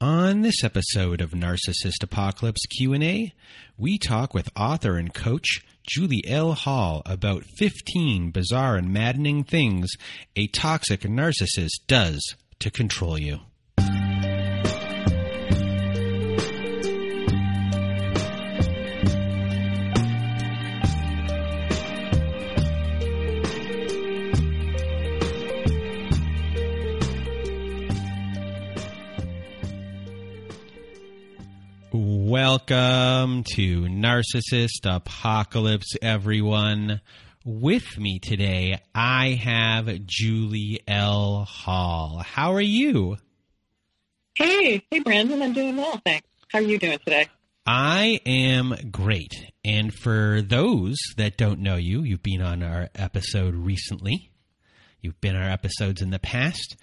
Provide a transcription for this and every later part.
On this episode of Narcissist Apocalypse Q&A, we talk with author and coach Julie L. Hall about 15 bizarre and maddening things a toxic narcissist does to control you. Welcome to Narcissist Apocalypse, everyone. With me today, I have Julie L. Hall. How are you? Hey, hey, Brandon. I'm doing well, thanks. How are you doing today? I am great. And for those that don't know you, you've been on our episode recently. You've been our episodes in the past.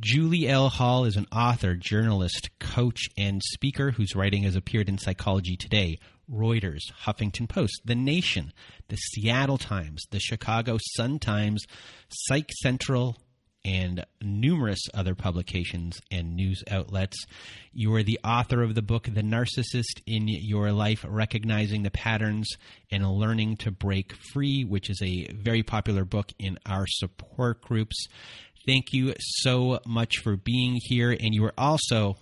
Julie L. Hall is an author, journalist, coach, and speaker whose writing has appeared in Psychology Today, Reuters, Huffington Post, The Nation, The Seattle Times, The Chicago Sun Times, Psych Central, and numerous other publications and news outlets. You are the author of the book The Narcissist in Your Life Recognizing the Patterns and Learning to Break Free, which is a very popular book in our support groups. Thank you so much for being here. And you are also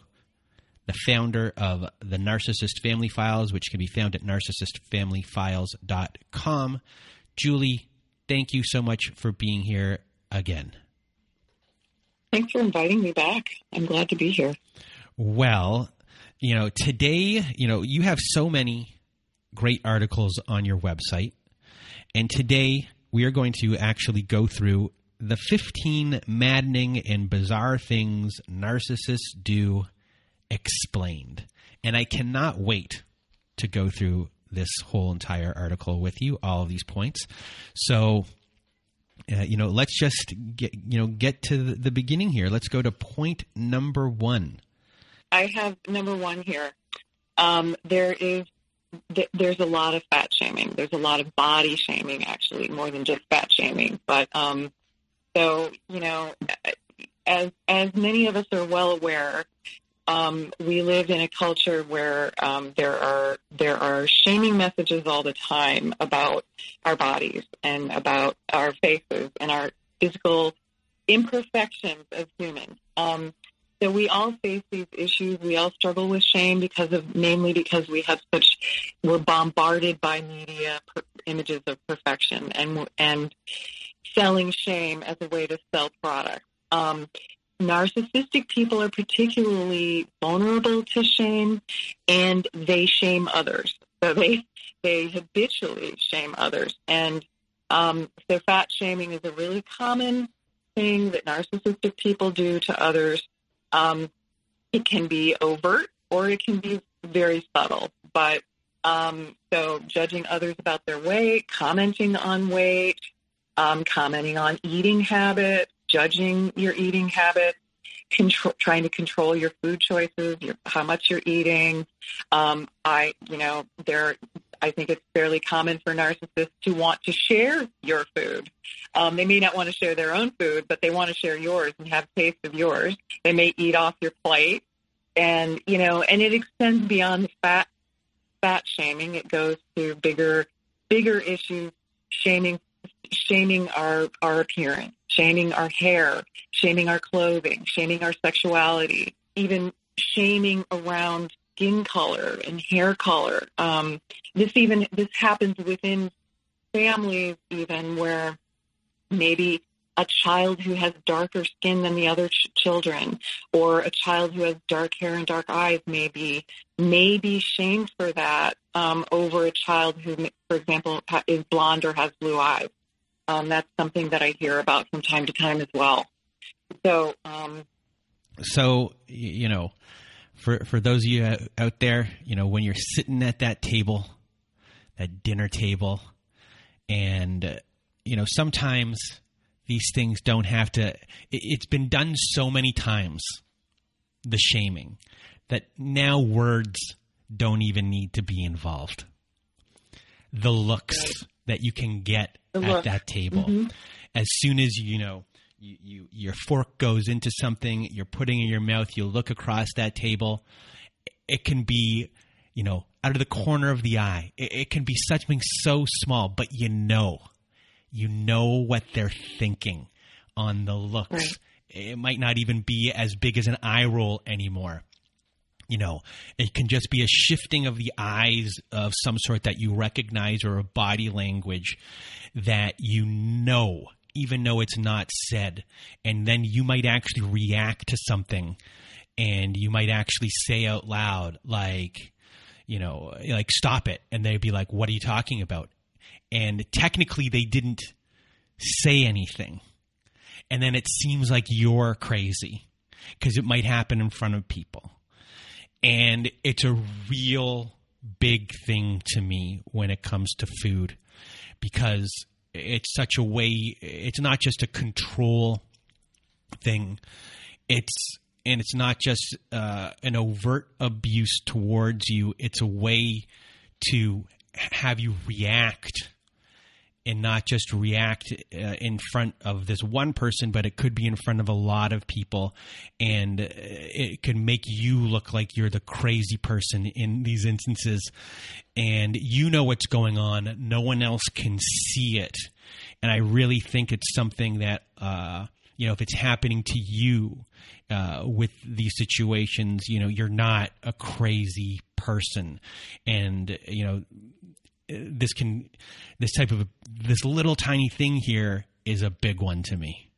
the founder of the Narcissist Family Files, which can be found at narcissistfamilyfiles.com. Julie, thank you so much for being here again. Thanks for inviting me back. I'm glad to be here. Well, you know, today, you know, you have so many great articles on your website. And today we are going to actually go through the 15 maddening and bizarre things narcissists do explained. And I cannot wait to go through this whole entire article with you, all of these points. So, uh, you know, let's just get you know get to the, beginning here. Let's go to point number one. I have number one here. Um, there is th- there's a lot of fat shaming. There's a lot of body shaming, actually, more than just fat shaming. But um, so you know, as as many of us are well aware, um, we live in a culture where um, there are there are shaming messages all the time about our bodies and about our faces and our physical imperfections as humans. Um, so we all face these issues. We all struggle with shame because of, namely because we have such, we're bombarded by media per, images of perfection and and selling shame as a way to sell products. Um, narcissistic people are particularly vulnerable to shame and they shame others. So they they habitually shame others. And um, so fat shaming is a really common thing that narcissistic people do to others. Um, it can be overt or it can be very subtle. But um, so judging others about their weight, commenting on weight, um, commenting on eating habits, judging your eating habits, control, trying to control your food choices, your, how much you're eating. Um, I, you know, there, I think it's fairly common for narcissists to want to share your food. Um, they may not want to share their own food, but they want to share yours and have taste of yours. They may eat off your plate, and you know, and it extends beyond fat fat shaming. It goes to bigger bigger issues, shaming shaming our our appearance shaming our hair, shaming our clothing, shaming our sexuality, even shaming around skin color and hair color. Um, this even this happens within families, even where maybe a child who has darker skin than the other ch- children, or a child who has dark hair and dark eyes, maybe may be shamed for that um, over a child who, for example, is blonde or has blue eyes. Um, that's something that I hear about from time to time as well. So, um, so you know, for for those of you out there, you know, when you're sitting at that table, that dinner table, and uh, you know, sometimes these things don't have to. It, it's been done so many times, the shaming, that now words don't even need to be involved. The looks that you can get at that table. Mm-hmm. As soon as you know you, you your fork goes into something, you're putting in your mouth, you look across that table. It can be, you know, out of the corner of the eye. It, it can be something so small, but you know, you know what they're thinking on the looks. Right. It might not even be as big as an eye roll anymore. You know, it can just be a shifting of the eyes of some sort that you recognize or a body language that you know even though it's not said. And then you might actually react to something and you might actually say out loud, like, you know, like, stop it. And they'd be like, what are you talking about? And technically, they didn't say anything. And then it seems like you're crazy because it might happen in front of people. And it's a real big thing to me when it comes to food because it's such a way it's not just a control thing. It's and it's not just uh, an overt abuse towards you. It's a way to have you react and not just react uh, in front of this one person, but it could be in front of a lot of people, and uh, it can make you look like you're the crazy person in these instances, and you know what's going on. No one else can see it, and I really think it's something that. Uh, you know, if it's happening to you uh, with these situations, you know, you're not a crazy person. And, you know, this can this type of this little tiny thing here is a big one to me.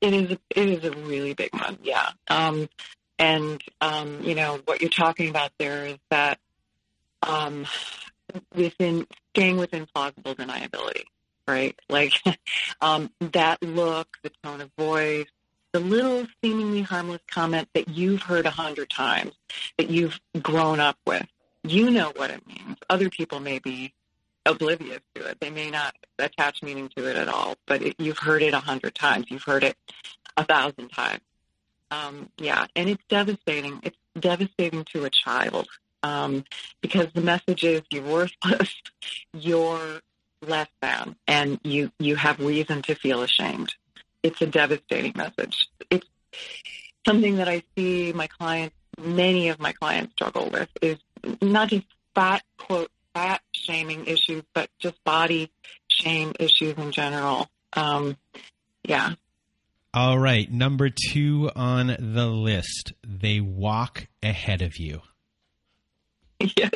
It is. It is a really big one. Yeah. Um, and um, you know what you're talking about there is that um, within staying within plausible deniability, right? Like um, that look, the tone of voice, the little seemingly harmless comment that you've heard a hundred times, that you've grown up with, you know what it means. Other people may be oblivious to it. They may not attach meaning to it at all, but it, you've heard it a hundred times. You've heard it a thousand times. Um, yeah, and it's devastating. It's devastating to a child um, because the message is you're worthless, you're less than, and you you have reason to feel ashamed. It's a devastating message. It's something that I see my clients, many of my clients struggle with is not just fat quote fat shaming issues, but just body shame issues in general. Um, yeah. All right, number two on the list. They walk ahead of you. Yes,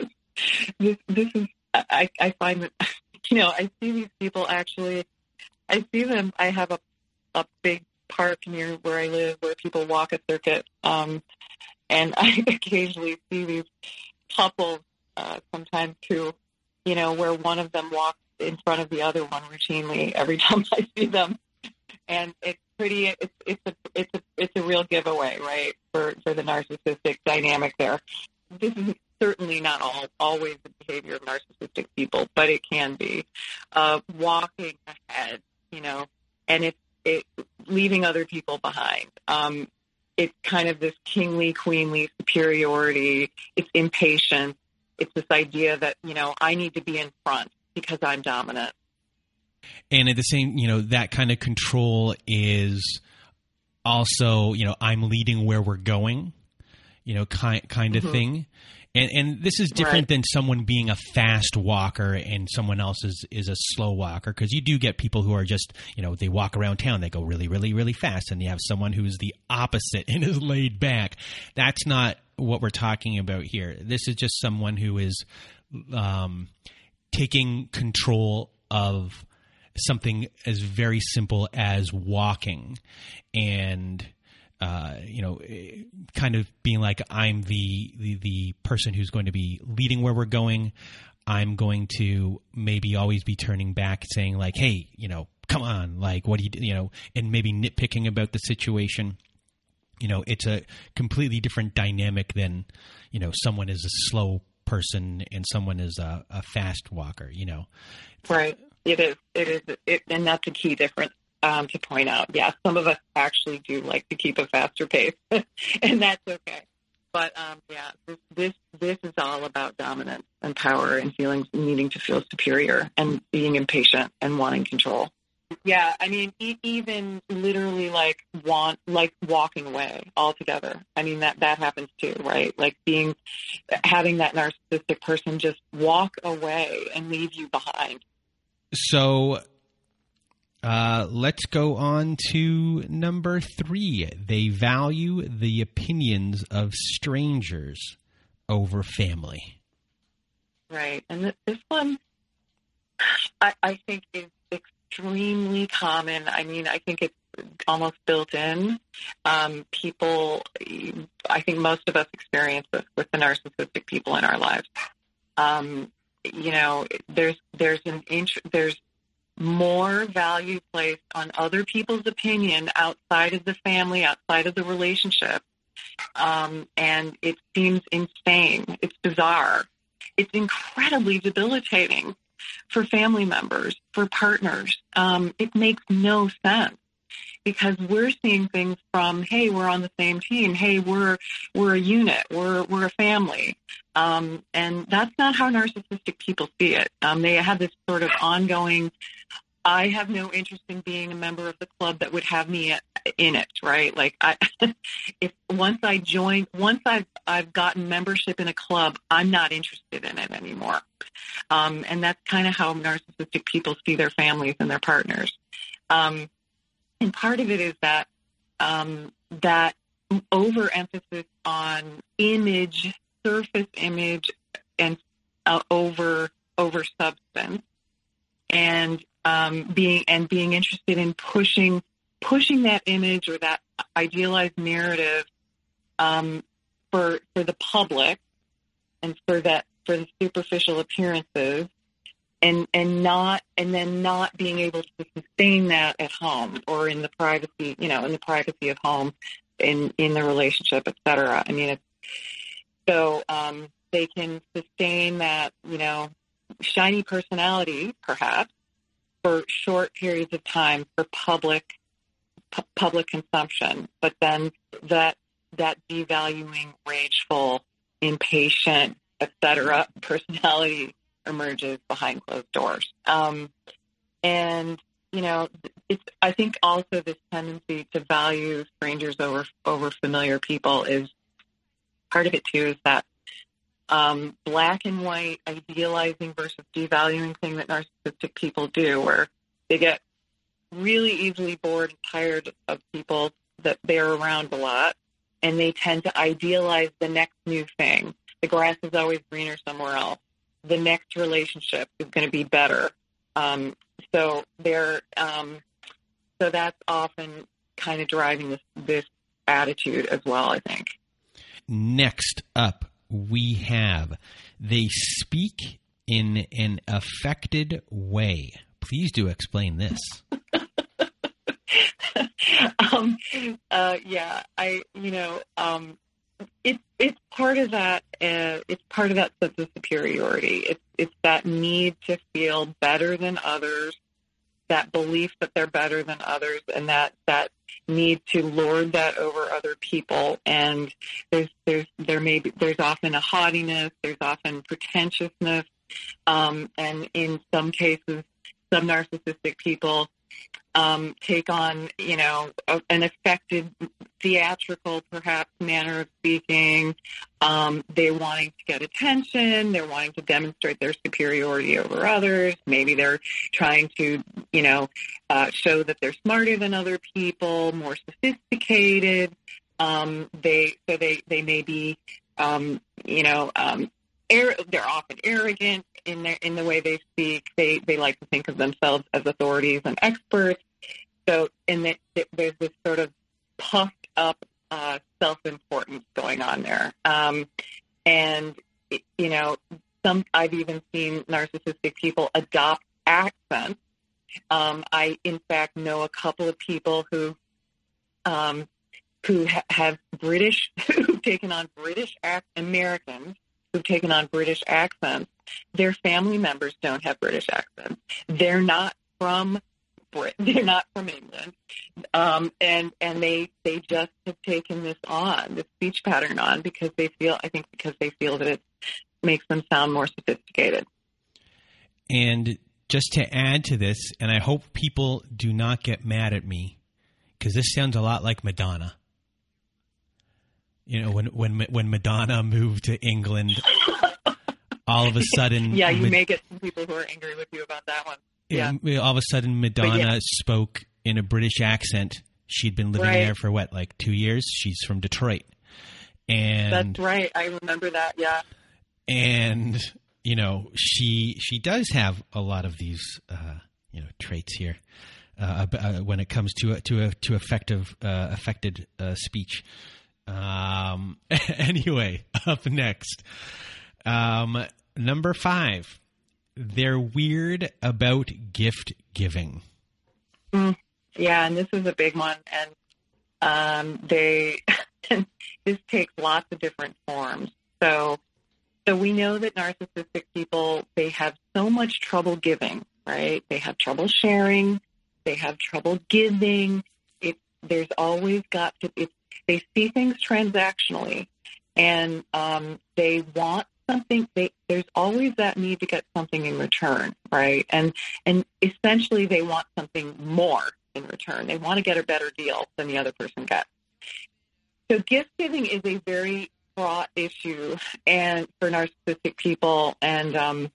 this this is. I I find that you know I see these people actually. I see them. I have a a big park near where I live where people walk a circuit, um, and I occasionally see these couples uh, sometimes too, you know, where one of them walks in front of the other one routinely every time I see them, and it's pretty. It's it's a it's a it's a real giveaway, right, for for the narcissistic dynamic there. This is certainly not all always the behavior of narcissistic people, but it can be uh, walking ahead, you know, and it's it leaving other people behind. Um, it's kind of this kingly, queenly superiority. It's impatience. It's this idea that, you know, I need to be in front because I'm dominant. And at the same, you know, that kind of control is also, you know, I'm leading where we're going, you know, kind kind of mm-hmm. thing. And, and this is different right. than someone being a fast walker and someone else is, is a slow walker because you do get people who are just, you know, they walk around town, they go really, really, really fast. And you have someone who's the opposite and is laid back. That's not what we're talking about here. This is just someone who is um, taking control of something as very simple as walking and uh, you know, kind of being like I'm the, the the person who's going to be leading where we're going. I'm going to maybe always be turning back, saying like, "Hey, you know, come on, like, what do you, you know," and maybe nitpicking about the situation. You know, it's a completely different dynamic than, you know, someone is a slow person and someone is a, a fast walker. You know, right? It is. It is. It, and that's a key difference um, to point out. Yeah, some of us actually do like to keep a faster pace, and that's okay. But um, yeah, this, this this is all about dominance and power and feeling needing to feel superior and being impatient and wanting control. Yeah, I mean, e- even literally like want like walking away altogether. I mean that that happens too, right? Like being having that narcissistic person just walk away and leave you behind. So uh, let's go on to number three. They value the opinions of strangers over family. Right, and this one, I, I think is extremely common. I mean, I think it's almost built in. Um, people, I think most of us experience this with the narcissistic people in our lives. Um, you know, there's there's an int- there's more value placed on other people's opinion outside of the family, outside of the relationship, um, and it seems insane. It's bizarre. It's incredibly debilitating for family members, for partners. Um, it makes no sense because we're seeing things from, hey, we're on the same team. Hey, we're we're a unit. We're we're a family. Um, and that's not how narcissistic people see it. Um, they have this sort of ongoing. I have no interest in being a member of the club that would have me in it, right? Like, I, if once I join, once I've I've gotten membership in a club, I'm not interested in it anymore. Um, and that's kind of how narcissistic people see their families and their partners. Um, and part of it is that um, that overemphasis on image, surface image, and uh, over over substance, and um, being and being interested in pushing pushing that image or that idealized narrative um, for for the public and for that for the superficial appearances and and not and then not being able to sustain that at home or in the privacy you know in the privacy of home in in the relationship etc i mean it's so um they can sustain that you know shiny personality perhaps for short periods of time for public pu- public consumption but then that that devaluing rageful impatient etc. personality emerges behind closed doors. Um, and you know, it's I think also this tendency to value strangers over over familiar people is part of it too. Is that um, black and white idealizing versus devaluing thing that narcissistic people do, where they get really easily bored and tired of people that they're around a lot, and they tend to idealize the next new thing the grass is always greener somewhere else. The next relationship is going to be better. Um, so there, um, so that's often kind of driving this, this attitude as well. I think. Next up, we have they speak in an affected way. Please do explain this. um, uh, yeah, I, you know, um, it's it's part of that. Uh, it's part of that sense of superiority. It's it's that need to feel better than others, that belief that they're better than others, and that that need to lord that over other people. And there's there's there may be there's often a haughtiness. There's often pretentiousness, um, and in some cases, some narcissistic people um, take on, you know, a, an affected theatrical, perhaps, manner of speaking. Um, they're wanting to get attention. They're wanting to demonstrate their superiority over others. Maybe they're trying to, you know, uh, show that they're smarter than other people, more sophisticated. Um, they so they they may be, um, you know, um, they're often arrogant in their in the way they speak. They they like to think of themselves as authorities and experts. So, and the, there's this sort of puffed up uh, self importance going on there, um, and you know, some I've even seen narcissistic people adopt accents. Um, I, in fact, know a couple of people who um, who ha- have British who've taken on British ac- Americans who've taken on British accents, their family members don't have British accents. They're not from Brit. They're not from England, um, and and they they just have taken this on, this speech pattern on, because they feel. I think because they feel that it makes them sound more sophisticated. And just to add to this, and I hope people do not get mad at me because this sounds a lot like Madonna. You know, when when when Madonna moved to England, all of a sudden, yeah, you may get some people who are angry with you about that one. Yeah, all of a sudden, Madonna yeah. spoke in a British accent. She'd been living right. there for what, like two years? She's from Detroit, and that's right. I remember that. Yeah, and you know, she she does have a lot of these uh, you know traits here. Uh, uh, when it comes to to a, to effective uh, affected uh, speech. Um, anyway, up next, um, number five, they're weird about gift giving. Mm, yeah, and this is a big one, and um, they this takes lots of different forms. So, so we know that narcissistic people they have so much trouble giving, right? They have trouble sharing, they have trouble giving. It, there's always got to. It, they see things transactionally, and um, they want something they, there's always that need to get something in return right? And and essentially they want something more in return. They want to get a better deal than the other person gets. So gift giving is a very fraught issue and for narcissistic people and um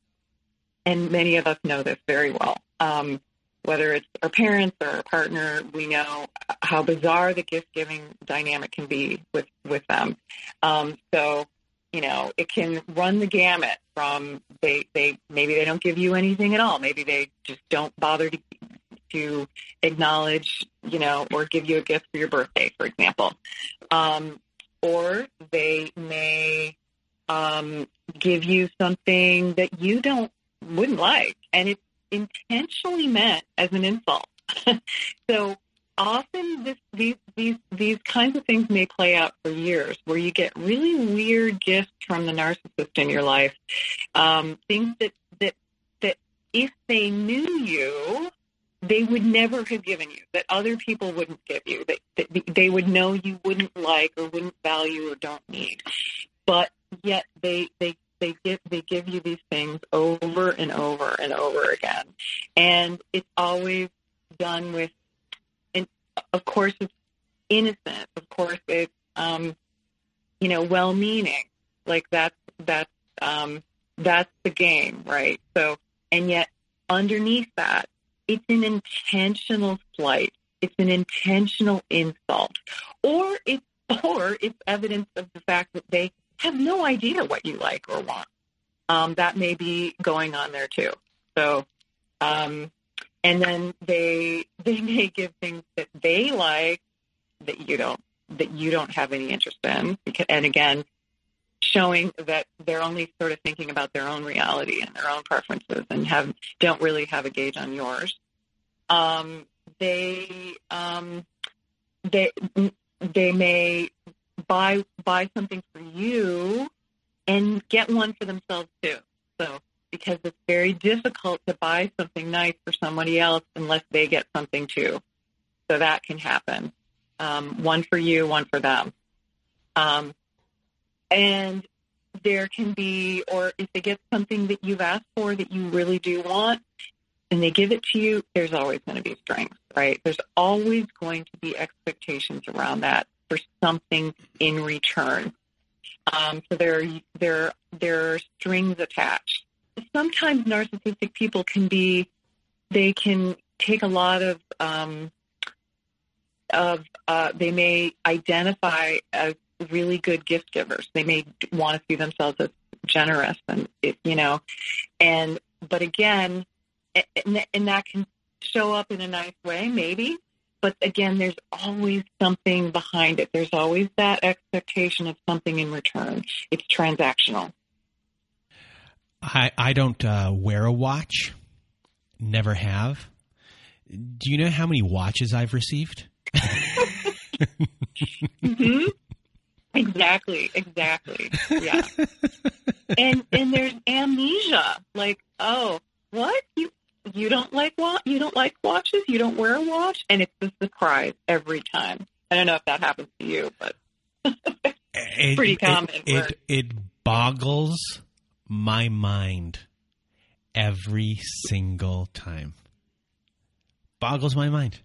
and many of us know this very well. Um whether it's our parents or our partner, we know how bizarre the gift giving dynamic can be with with them. Um, so you know, it can run the gamut from they, they maybe they don't give you anything at all. Maybe they just don't bother to to acknowledge, you know, or give you a gift for your birthday, for example. Um, or they may um, give you something that you don't wouldn't like, and it's intentionally meant as an insult. so often this, these these these kinds of things may play out for years, where you get really weird gifts from the narcissist in your life, um, things that that that if they knew you, they would never have given you, that other people wouldn't give you, that, that they would know you wouldn't like or wouldn't value or don't need, but yet they they they give they give you these things over and over and over again, and it's always done with and of course, it's innocent. Of course, it's um, you know well-meaning. Like that's that's um, that's the game, right? So, and yet underneath that, it's an intentional slight. It's an intentional insult, or it's or it's evidence of the fact that they have no idea what you like or want. Um, that may be going on there too. So, um, and then they they may give things that they like that you don't that you don't have any interest in and again showing that they're only sort of thinking about their own reality and their own preferences and have don't really have a gauge on yours um, they um, they they may buy buy something for you and get one for themselves too so because it's very difficult to buy something nice for somebody else unless they get something too. So that can happen. Um, one for you, one for them. Um, and there can be, or if they get something that you've asked for that you really do want, and they give it to you, there's always going to be strings, right? There's always going to be expectations around that for something in return. Um, so there, there, there are strings attached sometimes narcissistic people can be, they can take a lot of, um, of, uh, they may identify as really good gift givers. They may want to see themselves as generous and, you know, and, but again, and, and that can show up in a nice way, maybe, but again, there's always something behind it. There's always that expectation of something in return. It's transactional. I I don't uh, wear a watch. Never have. Do you know how many watches I've received? mm-hmm. Exactly. Exactly. Yeah. and and there's amnesia. Like, oh, what you you don't like what you don't like watches? You don't wear a watch, and it's a surprise every time. I don't know if that happens to you, but it's pretty common. It, it, it boggles my mind every single time. Boggles my mind.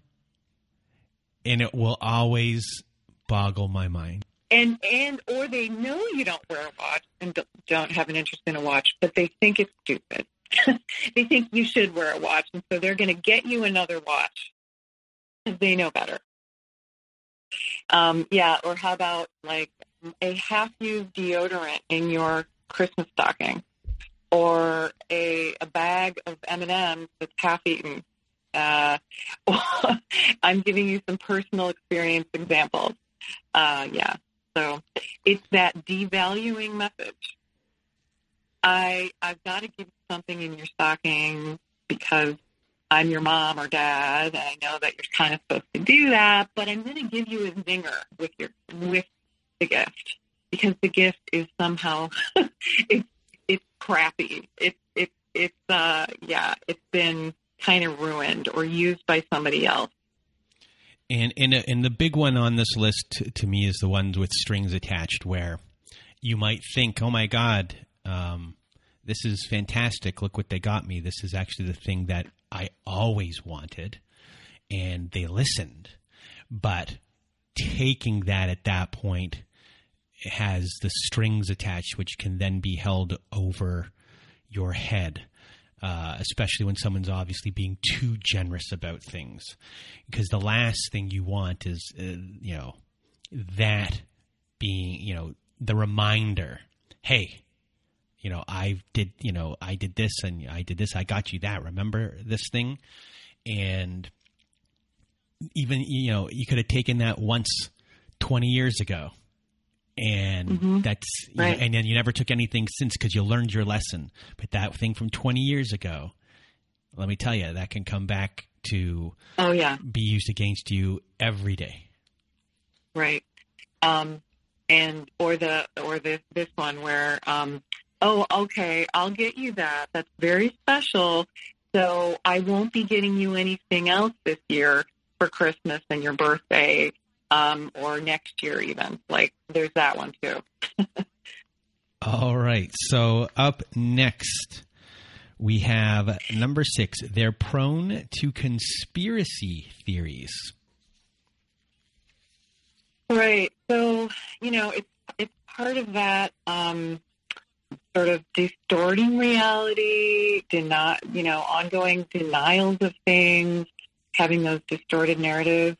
And it will always boggle my mind. And and or they know you don't wear a watch and don't have an interest in a watch, but they think it's stupid. they think you should wear a watch, and so they're going to get you another watch because they know better. Um, yeah, or how about like a half-used deodorant in your Christmas stocking, or a a bag of M and M's that's half-eaten. Uh, I'm giving you some personal experience examples. Uh, yeah, so it's that devaluing message. I I've got to give something in your stocking because I'm your mom or dad, and I know that you're kind of supposed to do that, but I'm going to give you a zinger with your with the gift because the gift is somehow it's it's crappy. It's it's it's uh yeah, it's been kind of ruined or used by somebody else. And and and the big one on this list to, to me is the ones with strings attached, where you might think, "Oh my God, um, this is fantastic! Look what they got me. This is actually the thing that I always wanted," and they listened. But taking that at that point has the strings attached, which can then be held over your head uh, especially when someone's obviously being too generous about things. Because the last thing you want is, uh, you know, that being, you know, the reminder, hey, you know, I did, you know, I did this and I did this. I got you that. Remember this thing? And even, you know, you could have taken that once 20 years ago and Mhm. that's you know, and then you never took anything since because you learned your lesson. But that thing from 20 years ago, let me tell you, that can come back to Oh yeah. be used against you every day. Right. Um, and or the or the this one where um, oh okay, I'll get you that. That's very special. So I won't be getting you anything else this year for Christmas and your birthday, um, or next year even. Like there's that one too. All right. So up next, we have number six. They're prone to conspiracy theories. Right. So, you know, it's it's part of that um, sort of distorting reality, deny, you know, ongoing denials of things, having those distorted narratives.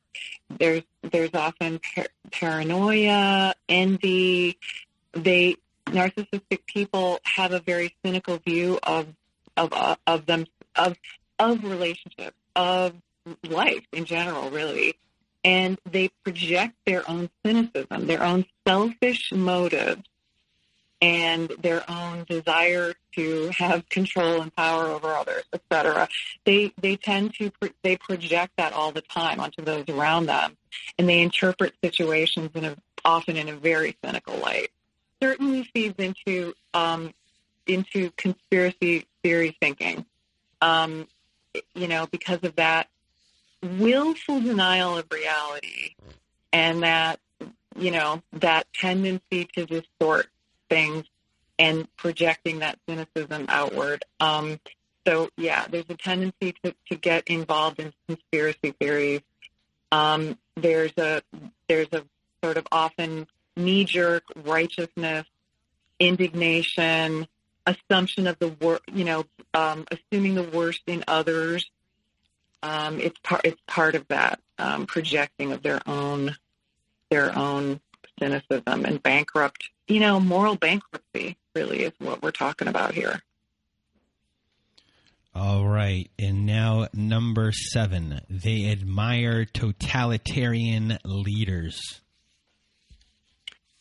There's there's often par- paranoia, envy. They narcissistic people have a very cynical view of of uh, of them of of relationships of life in general, really and they project their own cynicism, their own selfish motives, and their own desire to have control and power over others, etc. They they tend to pro- they project that all the time onto those around them, and they interpret situations in a often in a very cynical light. Certainly feeds into um, into conspiracy theory thinking. Um, you know, because of that willful denial of reality and that you know that tendency to distort things and projecting that cynicism outward. Um, so yeah there's a tendency to, to get involved in conspiracy theories. Um, there's a there's a sort of often knee-jerk righteousness indignation assumption of the wor- you know um, assuming the worst in others. Um, it's part it's part of that um, projecting of their own their own cynicism and bankrupt you know moral bankruptcy really is what we're talking about here All right. And now number seven. They admire totalitarian leaders.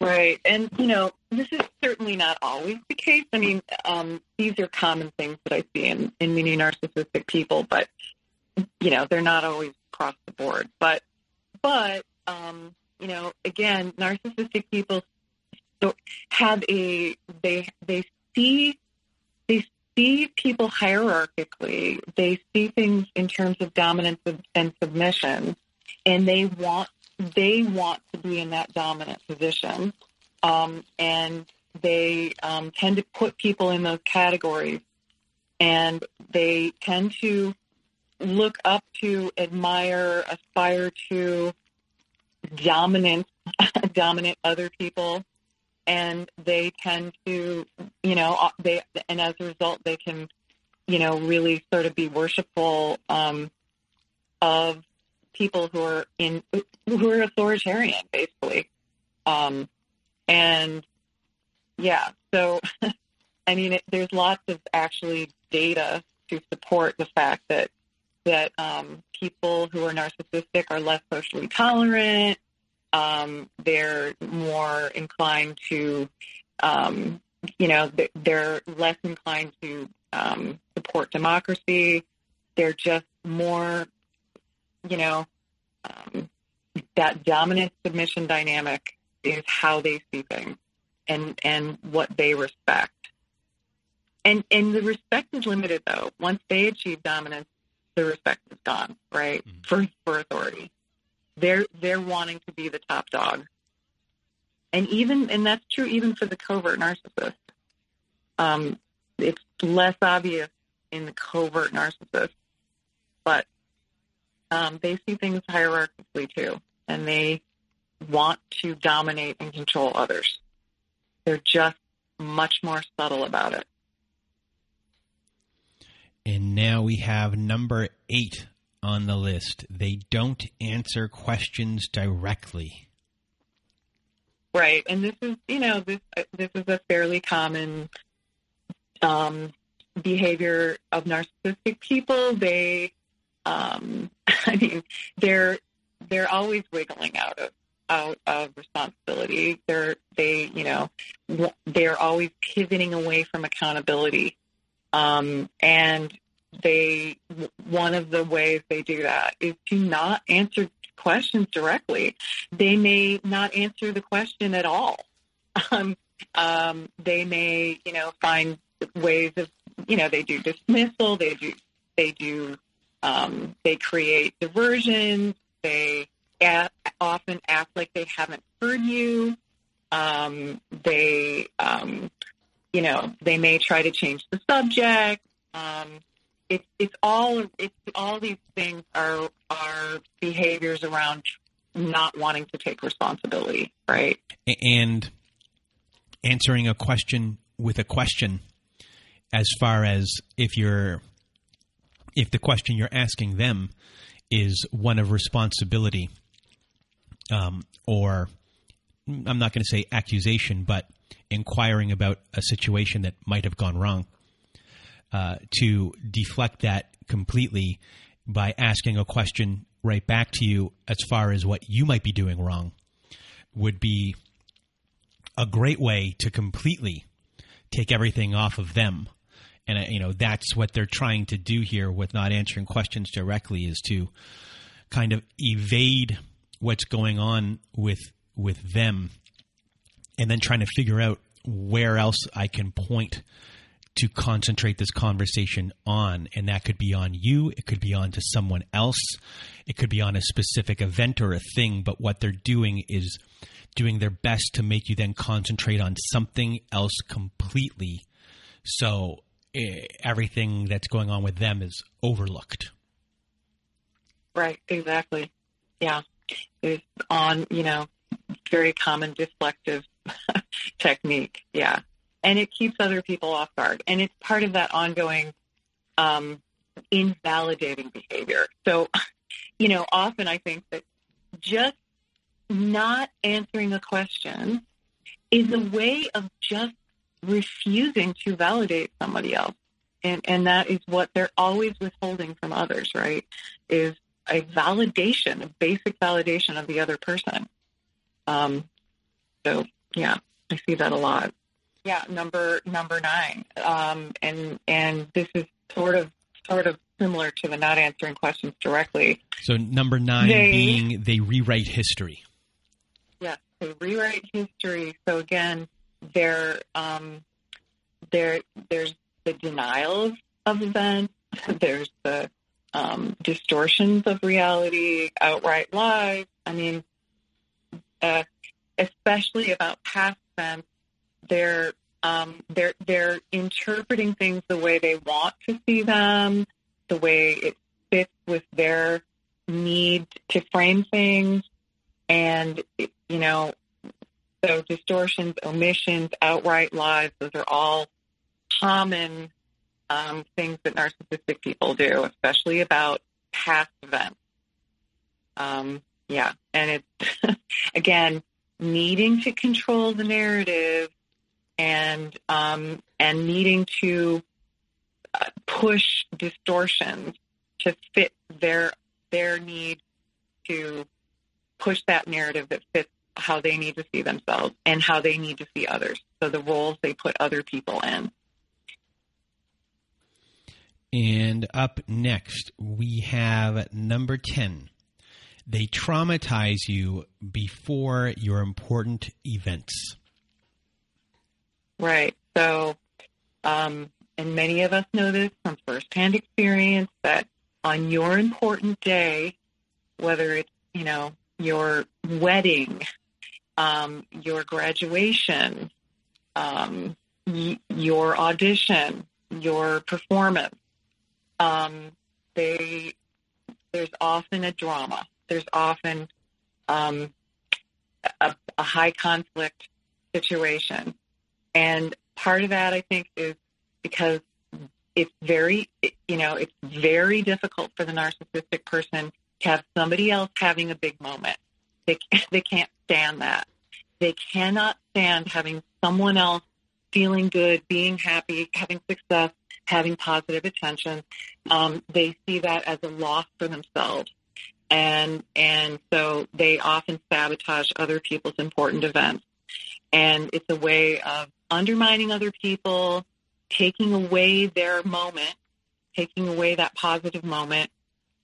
right and you know this is certainly not always the case i mean um, these are common things that i see in, in many narcissistic people but you know they're not always across the board but but um, you know again narcissistic people have a they they see they see people hierarchically. They see things in terms of dominance and submission. And they want they want to be in that dominant position. Um, and they um, tend to put people in those categories. And they tend to look up to, admire, aspire to dominant, dominant other people, and they tend to, you know, they and as a result, they can, you know, really sort of be worshipful um, of people who are in who are authoritarian, basically, um, and yeah, so I mean, it, there's lots of actually data to support the fact that that um, people who are narcissistic are less socially tolerant. Um, they're more inclined to, um, you know, they're less inclined to um, support democracy. They're just more, you know, um, that dominant submission dynamic is how they see things and and what they respect. And and the respect is limited though. Once they achieve dominance, the respect is gone, right? Mm-hmm. For for authority. They're they're wanting to be the top dog. And even and that's true even for the covert narcissist. Um, it's less obvious in the covert narcissist, but um, they see things hierarchically too, and they want to dominate and control others. They're just much more subtle about it. And now we have number eight on the list. They don't answer questions directly. Right, and this is you know this this is a fairly common um, behavior of narcissistic people. They, um, I mean, they're they're always wiggling out of out of responsibility. They're they you know they're always pivoting away from accountability, um, and they one of the ways they do that is to not answer questions directly. They may not answer the question at all. Um, um, they may you know find ways of you know they do dismissal. They do they do um, they create diversions. They often act like they haven't heard you. Um, they, um, you know, they may try to change the subject. Um, it's it's all it's all these things are are behaviors around not wanting to take responsibility, right? And answering a question with a question, as far as if you're if the question you're asking them is one of responsibility um, or I'm not going to say accusation, but inquiring about a situation that might have gone wrong, uh, to deflect that completely by asking a question right back to you as far as what you might be doing wrong would be a great way to completely take everything off of them. And uh, you know that's what they're trying to do here with not answering questions directly is to kind of evade what's going on with with them and then trying to figure out where else I can point to concentrate this conversation on. And that could be on you it could be on to someone else it could be on a specific event or a thing but what they're doing is doing their best to make you then concentrate on something else completely. So eh, everything that's going on with them is overlooked. Right exactly. Yeah. It's on, you know, very common deflective technique. Yeah. And it keeps other people off guard. And it's part of that ongoing um, invalidating behavior. So, you know, often I think that just not answering a question is a way of just refusing to validate somebody else. And, and that is what they're always withholding from others, right? Is a validation, a basic validation of the other person. Um, so yeah, I see that a lot. Yeah, number number nine, um, and and this is sort of sort of similar to the not answering questions directly. So number nine they, being they rewrite history. Yes, they rewrite history. So again, there um, there there's the denials of events. There's the um, distortions of reality, outright lies. I mean, uh, especially about past events, they're um, they're they're interpreting things the way they want to see them, the way it fits with their need to frame things, and you know, so distortions, omissions, outright lies, those are all common um, things that narcissistic people do, especially about past events. Um, yeah, and it's again needing to control the narrative and um, and needing to uh, push distortions to fit their their need to push that narrative that fits how they need to see themselves and how they need to see others. So the roles they put other people in. And up next, we have number 10. They traumatize you before your important events. Right. So, um, and many of us know this from firsthand experience that on your important day, whether it's, you know, your wedding, um, your graduation, um, y- your audition, your performance, um, they there's often a drama. There's often um, a, a high conflict situation, and part of that I think is because it's very you know it's very difficult for the narcissistic person to have somebody else having a big moment. They they can't stand that. They cannot stand having someone else feeling good, being happy, having success, having positive attention. Um, they see that as a loss for themselves. And, and so they often sabotage other people's important events. And it's a way of undermining other people, taking away their moment, taking away that positive moment,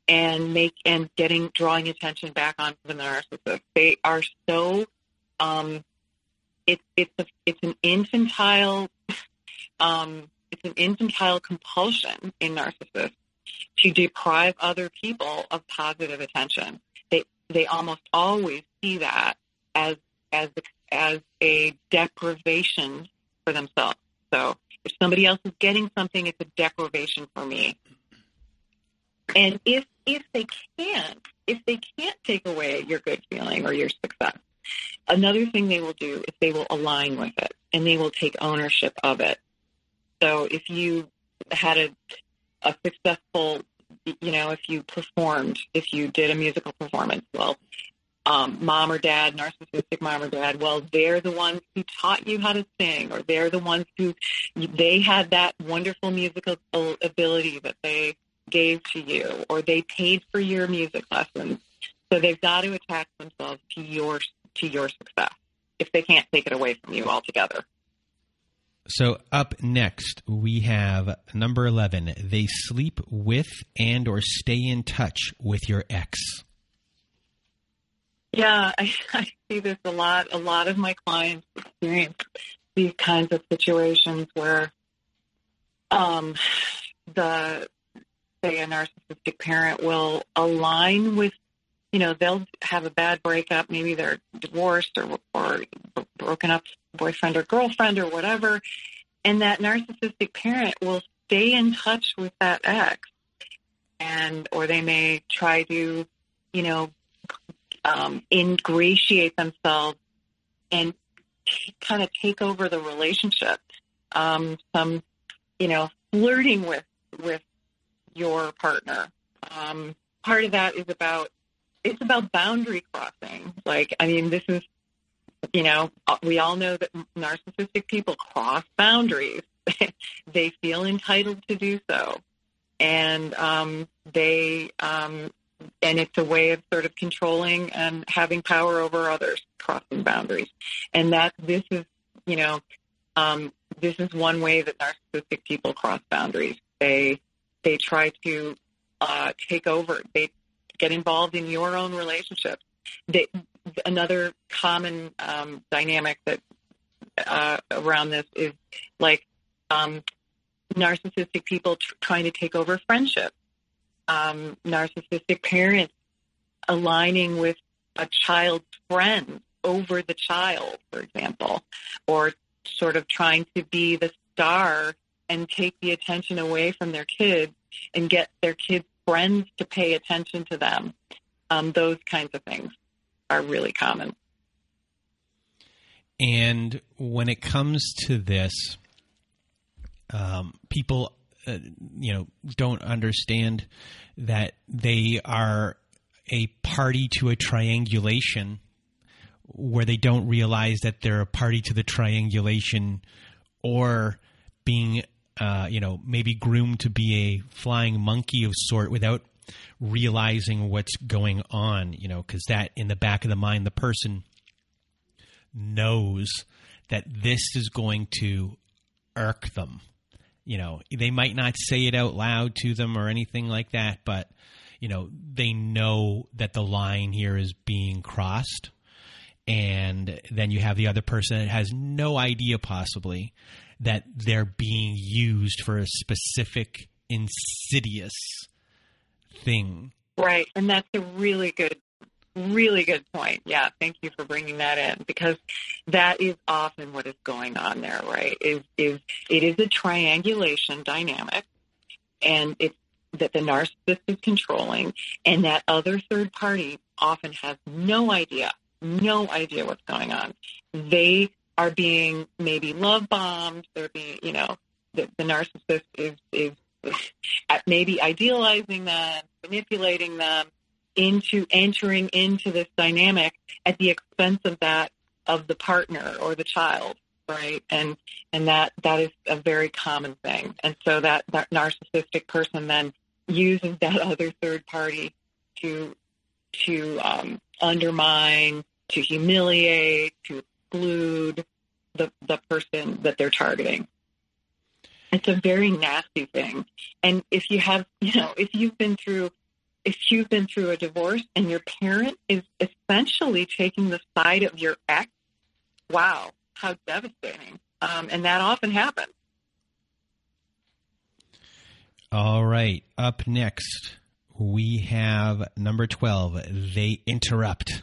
and make and getting drawing attention back onto the narcissist. They are so um, it's it's a, it's an infantile um, it's an infantile compulsion in narcissists to deprive other people of positive attention. They they almost always see that as as as a deprivation for themselves. So if somebody else is getting something, it's a deprivation for me. And if if they can't, if they can't take away your good feeling or your success, another thing they will do is they will align with it and they will take ownership of it. So if you had a, a successful, you know, if you performed, if you did a musical performance, well, um, mom or dad, narcissistic mom or dad, well, they're the ones who taught you how to sing, or they're the ones who they had that wonderful musical ability that they gave to you, or they paid for your music lessons. So they've got to attach themselves to your to your success if they can't take it away from you altogether. So up next we have number 11 they sleep with and or stay in touch with your ex. Yeah, I, I see this a lot. A lot of my clients experience these kinds of situations where um, the say a narcissistic parent will align with you know they'll have a bad breakup maybe they're divorced or or broken up boyfriend or girlfriend or whatever and that narcissistic parent will stay in touch with that ex. And or they may try to you know um, ingratiate themselves and t- kind of take over the relationship. Um, some you know flirting with with your partner. Um, part of that is about it's about boundary crossing. Like i mean this is you know, we all know that narcissistic people cross boundaries. they feel entitled to do so. And um, they, um, and it's a way of sort of controlling and having power over others, crossing boundaries. And that this is, you know, um, this is one way that narcissistic people cross boundaries. They they try to uh, take over. They get involved in your own relationships. They another common um, dynamic that uh, around this is like um, narcissistic people tr- trying to take over friendship, um, narcissistic parents aligning with a child's friend over the child, for example, or sort of trying to be the star and take the attention away from their kids and get their kids' friends to pay attention to them. Um, those kinds of things are really common. And when it comes to this, um, people, uh, you know, don't understand that they are a party to a triangulation where they don't realize that they're a party to the triangulation or being uh, you know maybe groomed to be a flying monkey of sort without realizing what's going on you know because that in the back of the mind the person knows that this is going to irk them. You know they might not say it out loud to them or anything like that but you know they know that the line here is being crossed. And then you have the other person that has no idea possibly that they're being used for a specific insidious thing right and that's a really good really good point yeah thank you for bringing that in because that is often what is going on there right is is it is a triangulation dynamic and it's that the narcissist is controlling and that other third party often has no idea no idea what's going on. They are being maybe love bombed. They're being, you know, the, the narcissist is is maybe idealizing them, manipulating them into entering into this dynamic at the expense of that of the partner or the child, right? And and that that is a very common thing. And so that that narcissistic person then uses that other third party to to um, undermine to humiliate, to exclude the, the person that they're targeting. It's a very nasty thing. And if you have, you know, if you've been through, if you've been through a divorce and your parent is essentially taking the side of your ex, wow, how devastating. Um, and that often happens. All right. Up next, we have number 12. They interrupt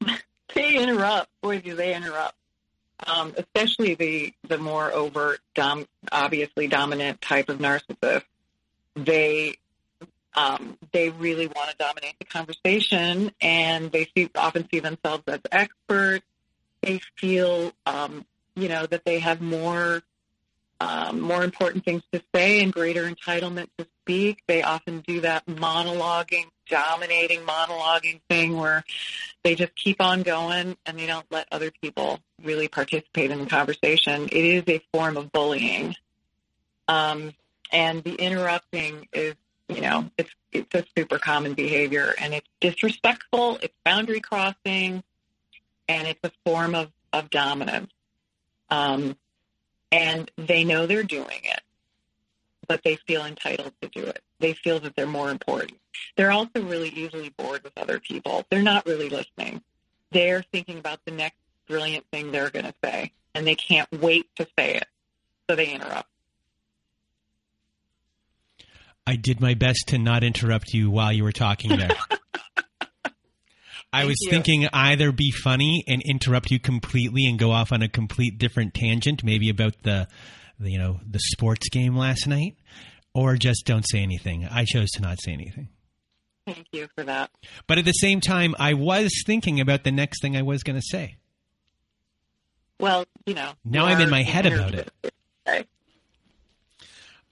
they interrupt. Boy, do they interrupt. Um, especially the the more overt, dom- obviously dominant type of narcissist. They um, they really want to dominate the conversation, and they see, often see themselves as experts. They feel, um, you know, that they have more um, more important things to say and greater entitlement to speak. They often do that monologuing, dominating monologuing thing where they just keep on going and they don't let other people really participate in the conversation. It is a form of bullying. Um, and the interrupting is, you know, it's it's a super common behavior and it's disrespectful, it's boundary crossing, and it's a form of, of dominance. Um, and they know they're doing it, but they feel entitled to do it. They feel that they're more important. They're also really easily bored with other people. They're not really listening. They're thinking about the next brilliant thing they're going to say, and they can't wait to say it, so they interrupt. I did my best to not interrupt you while you were talking there. I was you. thinking either be funny and interrupt you completely and go off on a complete different tangent, maybe about the, the you know the sports game last night, or just don't say anything. I chose to not say anything. Thank you for that. But at the same time, I was thinking about the next thing I was going to say. Well, you know. Now I'm in my head about it.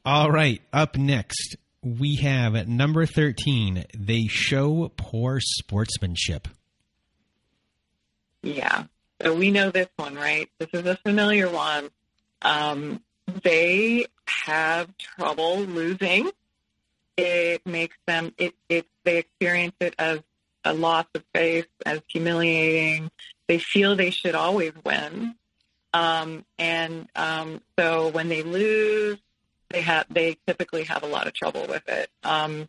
All right, up next, we have at number 13, they show poor sportsmanship. Yeah. So we know this one, right? This is a familiar one. Um, they have trouble losing. It makes them, it, it, they experience it as a loss of faith, as humiliating. They feel they should always win. Um, and um, so when they lose, they have they typically have a lot of trouble with it. Um,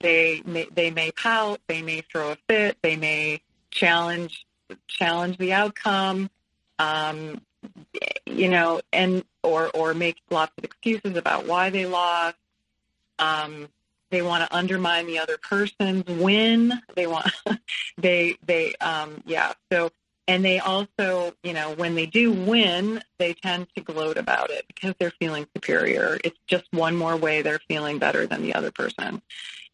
they may, they may pout, they may throw a fit, they may challenge challenge the outcome, um, you know, and or or make lots of excuses about why they lost. Um, they want to undermine the other person's win. They want they they um, yeah. So and they also, you know, when they do win, they tend to gloat about it because they're feeling superior. It's just one more way they're feeling better than the other person.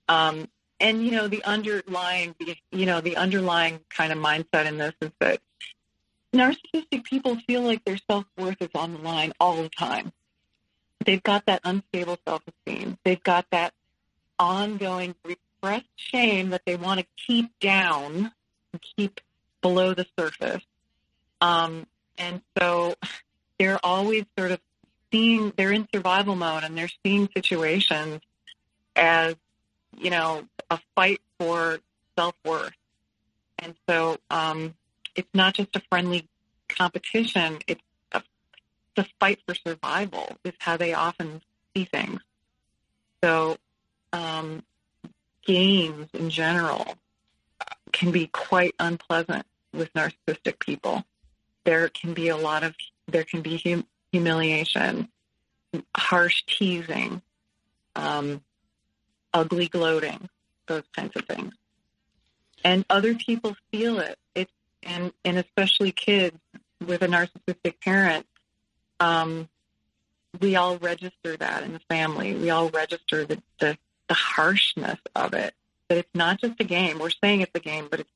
Um, and you know, the underlying, you know, the underlying kind of mindset in this is that narcissistic people feel like their self worth is on the line all the time. They've got that unstable self esteem. They've got that ongoing repressed shame that they want to keep down keep below the surface. Um, and so they're always sort of seeing, they're in survival mode and they're seeing situations as, you know, a fight for self worth. And so um, it's not just a friendly competition, it's a, the fight for survival, is how they often see things. So um, games in general can be quite unpleasant with narcissistic people. There can be a lot of, there can be hum- humiliation, harsh teasing, um, ugly gloating, those kinds of things. And other people feel it. It's, and, and especially kids with a narcissistic parent, um, we all register that in the family. We all register the, the, the harshness of it. That it's not just a game. We're saying it's a game, but it's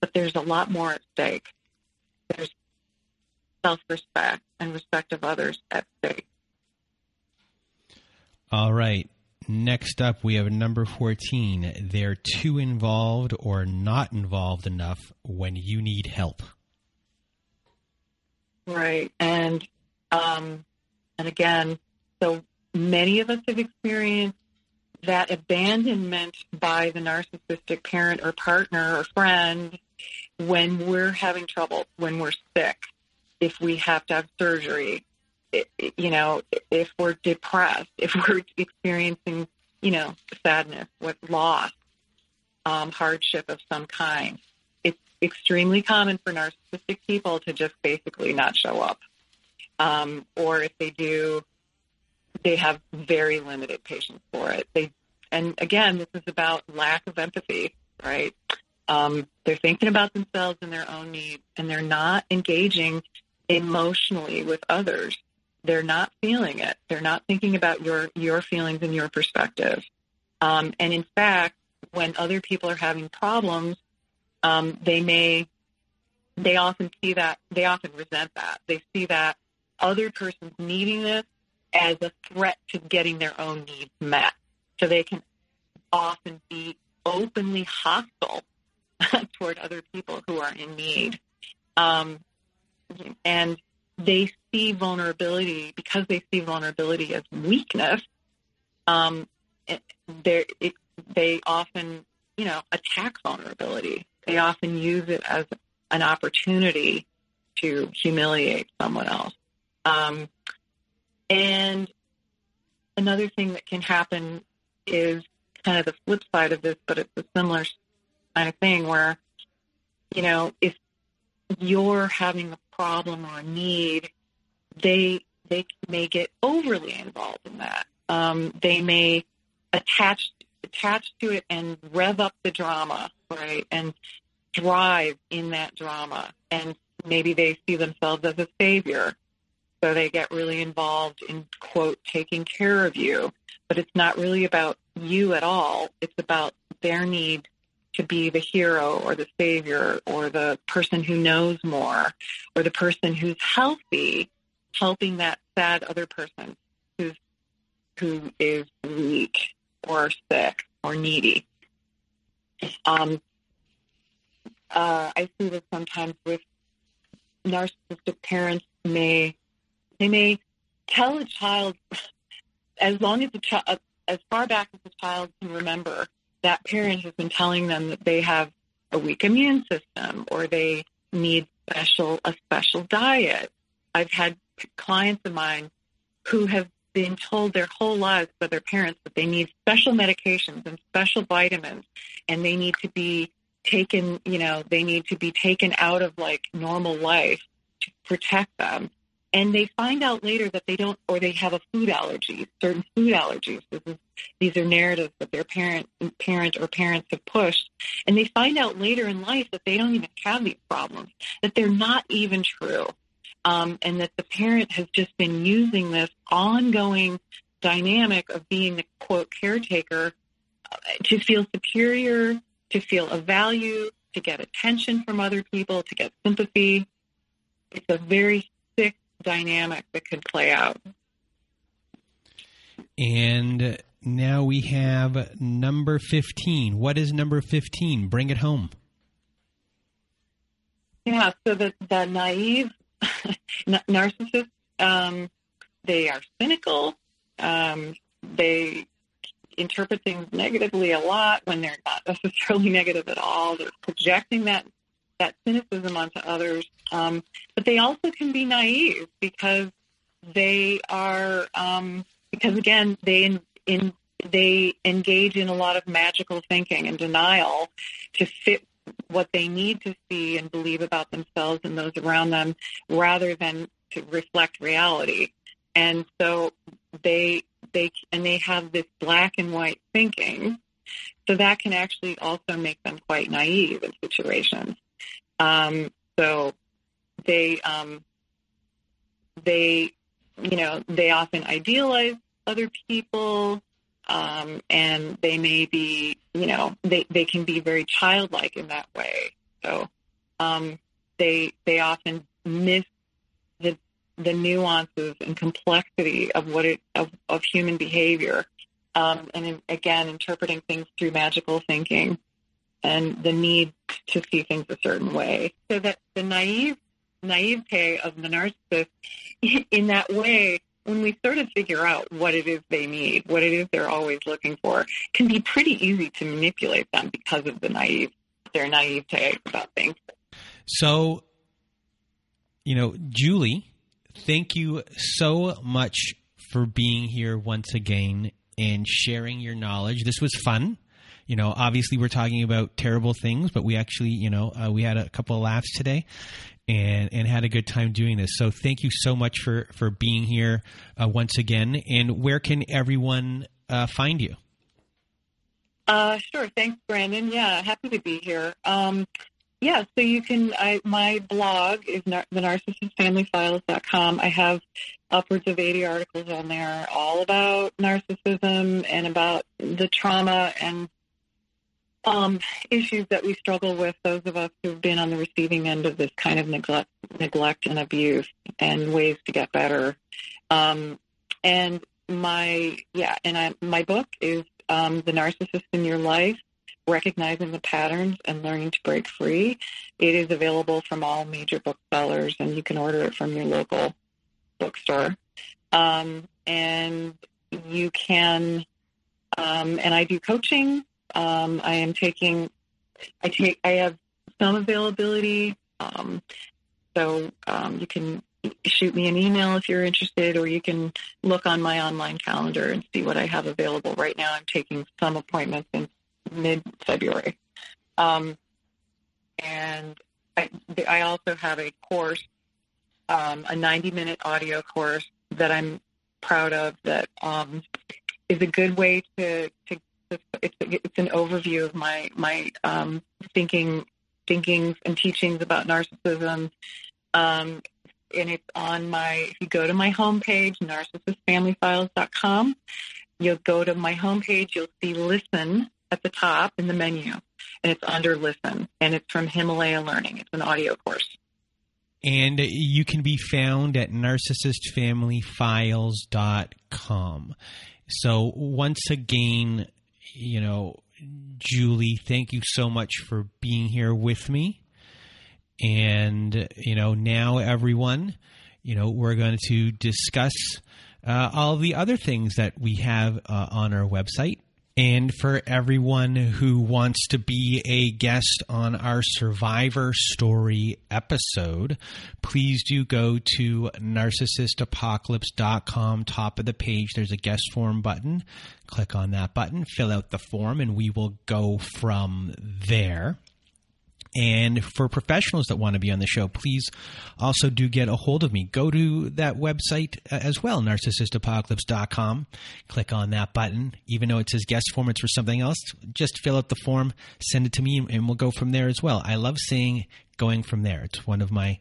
but there's a lot more at stake. There's self-respect and respect of others at stake. All right. Next up, we have number 14. They're too involved or not involved enough when you need help. Right. And, um, and again, so many of us have experienced that abandonment by the narcissistic parent or partner or friend when we're having trouble, when we're sick, if we have to have surgery, you know, if we're depressed, if we're experiencing, you know, sadness, what loss, um, hardship of some kind. It's extremely common for narcissistic people to just basically not show up. Um, or if they do, they have very limited patience for it. They, and again, this is about lack of empathy, right? Um, they're thinking about themselves and their own needs, and they're not engaging emotionally with others. They're not feeling it. They're not thinking about your your feelings and your perspective. Um, and in fact, when other people are having problems, um, they may they often see that they often resent that. They see that other person's needing this as a threat to getting their own needs met. So they can often be openly hostile toward other people who are in need. Um, and they see vulnerability because they see vulnerability as weakness. Um, they they often, you know, attack vulnerability. They often use it as an opportunity to humiliate someone else. Um, and another thing that can happen is kind of the flip side of this, but it's a similar kind of thing where, you know, if you're having a problem or a need, they they may get overly involved in that. Um, they may attach attach to it and rev up the drama, right, and thrive in that drama. And maybe they see themselves as a savior, so they get really involved in quote taking care of you. But it's not really about you at all. It's about their need to be the hero or the savior or the person who knows more or the person who's healthy helping that sad other person who's who is weak or sick or needy. Um, uh, I see this sometimes with narcissistic parents may they may tell a child as long as the child as far back as the child can remember that parent has been telling them that they have a weak immune system or they need special a special diet. I've had clients of mine who have been told their whole lives by their parents that they need special medications and special vitamins and they need to be taken, you know, they need to be taken out of like normal life to protect them. And they find out later that they don't, or they have a food allergy, certain food allergies. this Is, these are narratives that their parent, parent or parents have pushed, and they find out later in life that they don't even have these problems, that they're not even true, um, and that the parent has just been using this ongoing dynamic of being the quote caretaker uh, to feel superior, to feel a value, to get attention from other people, to get sympathy. It's a very dynamic that could play out. And now we have number 15. What is number 15? Bring it home. Yeah, so the, the naive narcissists, um, they are cynical. Um, they interpret things negatively a lot when they're not necessarily negative at all. They're projecting that that cynicism onto others, um, but they also can be naive because they are um, because again they in, in they engage in a lot of magical thinking and denial to fit what they need to see and believe about themselves and those around them rather than to reflect reality. And so they they and they have this black and white thinking, so that can actually also make them quite naive in situations. Um, so they um, they you know they often idealize other people. Um, and they may be, you know, they, they can be very childlike in that way. So um, they they often miss the the nuances and complexity of what it of, of human behavior, um, and in, again interpreting things through magical thinking and the need to see things a certain way. So that the naive naivete of the narcissist in that way when we sort of figure out what it is they need, what it is they're always looking for, can be pretty easy to manipulate them because of the naive, their naivete about things. So, you know, Julie thank you so much for being here once again and sharing your knowledge. This was fun. You know, obviously we're talking about terrible things, but we actually, you know, uh, we had a couple of laughs today and and had a good time doing this. So thank you so much for for being here uh, once again. And where can everyone uh, find you? Uh, sure. Thanks, Brandon. Yeah, happy to be here. Um, yeah, so you can, I, my blog is nar- the narcissistfamilyfiles.com. I have upwards of 80 articles on there all about narcissism and about the trauma and um, issues that we struggle with, those of us who've been on the receiving end of this kind of neglect, neglect and abuse and ways to get better. Um, and my, yeah, and I, my book is um, The Narcissist in Your Life recognizing the patterns and learning to break free. It is available from all major booksellers, and you can order it from your local bookstore. Um, and you can, um, and I do coaching. Um, I am taking, I take, I have some availability. Um, so um, you can shoot me an email if you're interested, or you can look on my online calendar and see what I have available. Right now, I'm taking some appointments in mid February. Um, and I, I, also have a course, um, a 90 minute audio course that I'm proud of that um, is a good way to, to, to it's, it's, an overview of my, my um, thinking, thinkings and teachings about narcissism. Um, and it's on my, if you go to my homepage, narcissistfamilyfiles.com, you'll go to my homepage, you'll see listen at the top in the menu, and it's under Listen, and it's from Himalaya Learning. It's an audio course. And you can be found at narcissistfamilyfiles.com. So, once again, you know, Julie, thank you so much for being here with me. And, you know, now everyone, you know, we're going to discuss uh, all the other things that we have uh, on our website and for everyone who wants to be a guest on our Survivor Story episode, please do go to narcissistapocalypse.com. Top of the page, there's a guest form button. Click on that button, fill out the form, and we will go from there. And for professionals that want to be on the show, please also do get a hold of me. Go to that website uh, as well, narcissistapocalypse.com. Click on that button. Even though it says guest form, it's for something else. Just fill out the form, send it to me, and we'll go from there as well. I love seeing going from there. It's one of my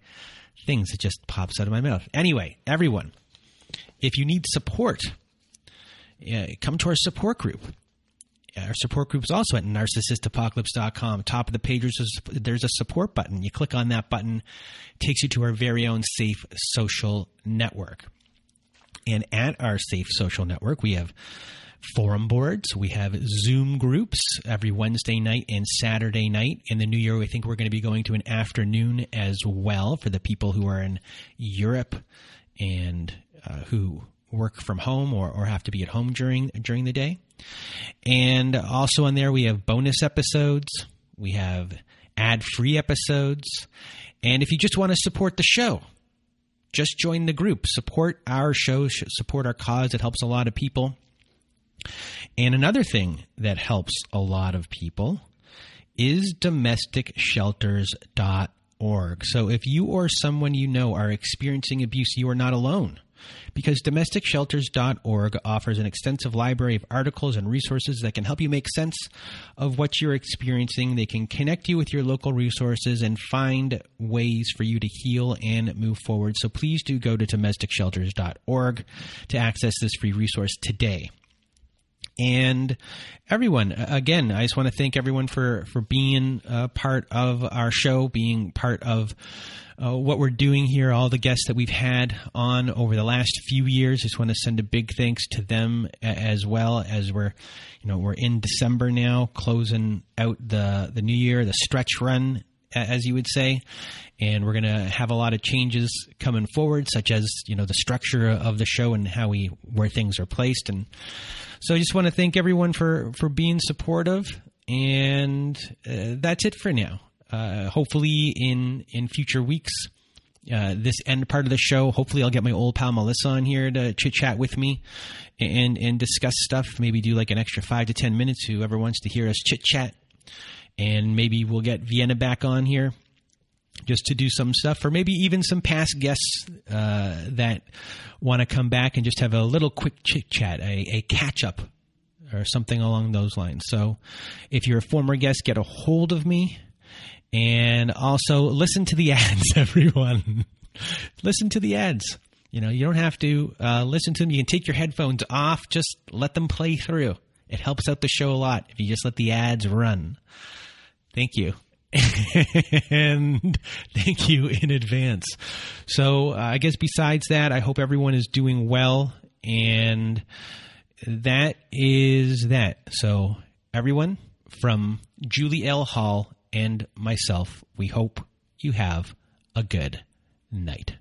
things that just pops out of my mouth. Anyway, everyone, if you need support, come to our support group our support group is also at narcissistapocalypse.com. Top of the page, there's a support button. You click on that button, takes you to our very own safe social network. And at our safe social network, we have forum boards. We have Zoom groups every Wednesday night and Saturday night. In the new year, we think we're going to be going to an afternoon as well for the people who are in Europe and uh, who work from home or, or have to be at home during during the day. And also on there we have bonus episodes, we have ad-free episodes, and if you just want to support the show, just join the group, support our show, support our cause. It helps a lot of people. And another thing that helps a lot of people is domesticshelters.org. So if you or someone you know are experiencing abuse, you are not alone because domesticshelters.org offers an extensive library of articles and resources that can help you make sense of what you're experiencing. They can connect you with your local resources and find ways for you to heal and move forward. So please do go to domesticshelters.org to access this free resource today and everyone again i just want to thank everyone for for being a part of our show being part of uh, what we're doing here, all the guests that we've had on over the last few years. Just want to send a big thanks to them as well as we're, you know, we're in December now, closing out the the new year, the stretch run, as you would say, and we're going to have a lot of changes coming forward, such as you know the structure of the show and how we where things are placed, and so I just want to thank everyone for for being supportive, and uh, that's it for now uh, hopefully in in future weeks. Uh, this end part of the show. Hopefully, I'll get my old pal Melissa on here to chit chat with me and and discuss stuff. Maybe do like an extra five to ten minutes. Whoever wants to hear us chit chat, and maybe we'll get Vienna back on here just to do some stuff, or maybe even some past guests uh, that want to come back and just have a little quick chit chat, a, a catch up, or something along those lines. So, if you're a former guest, get a hold of me and also listen to the ads, everyone. listen to the ads. You know, you don't have to uh, listen to them. You can take your headphones off, just let them play through. It helps out the show a lot if you just let the ads run. Thank you. and thank you in advance. So, uh, I guess besides that, I hope everyone is doing well. And that is that. So, everyone, from Julie L. Hall and myself, we hope you have a good night.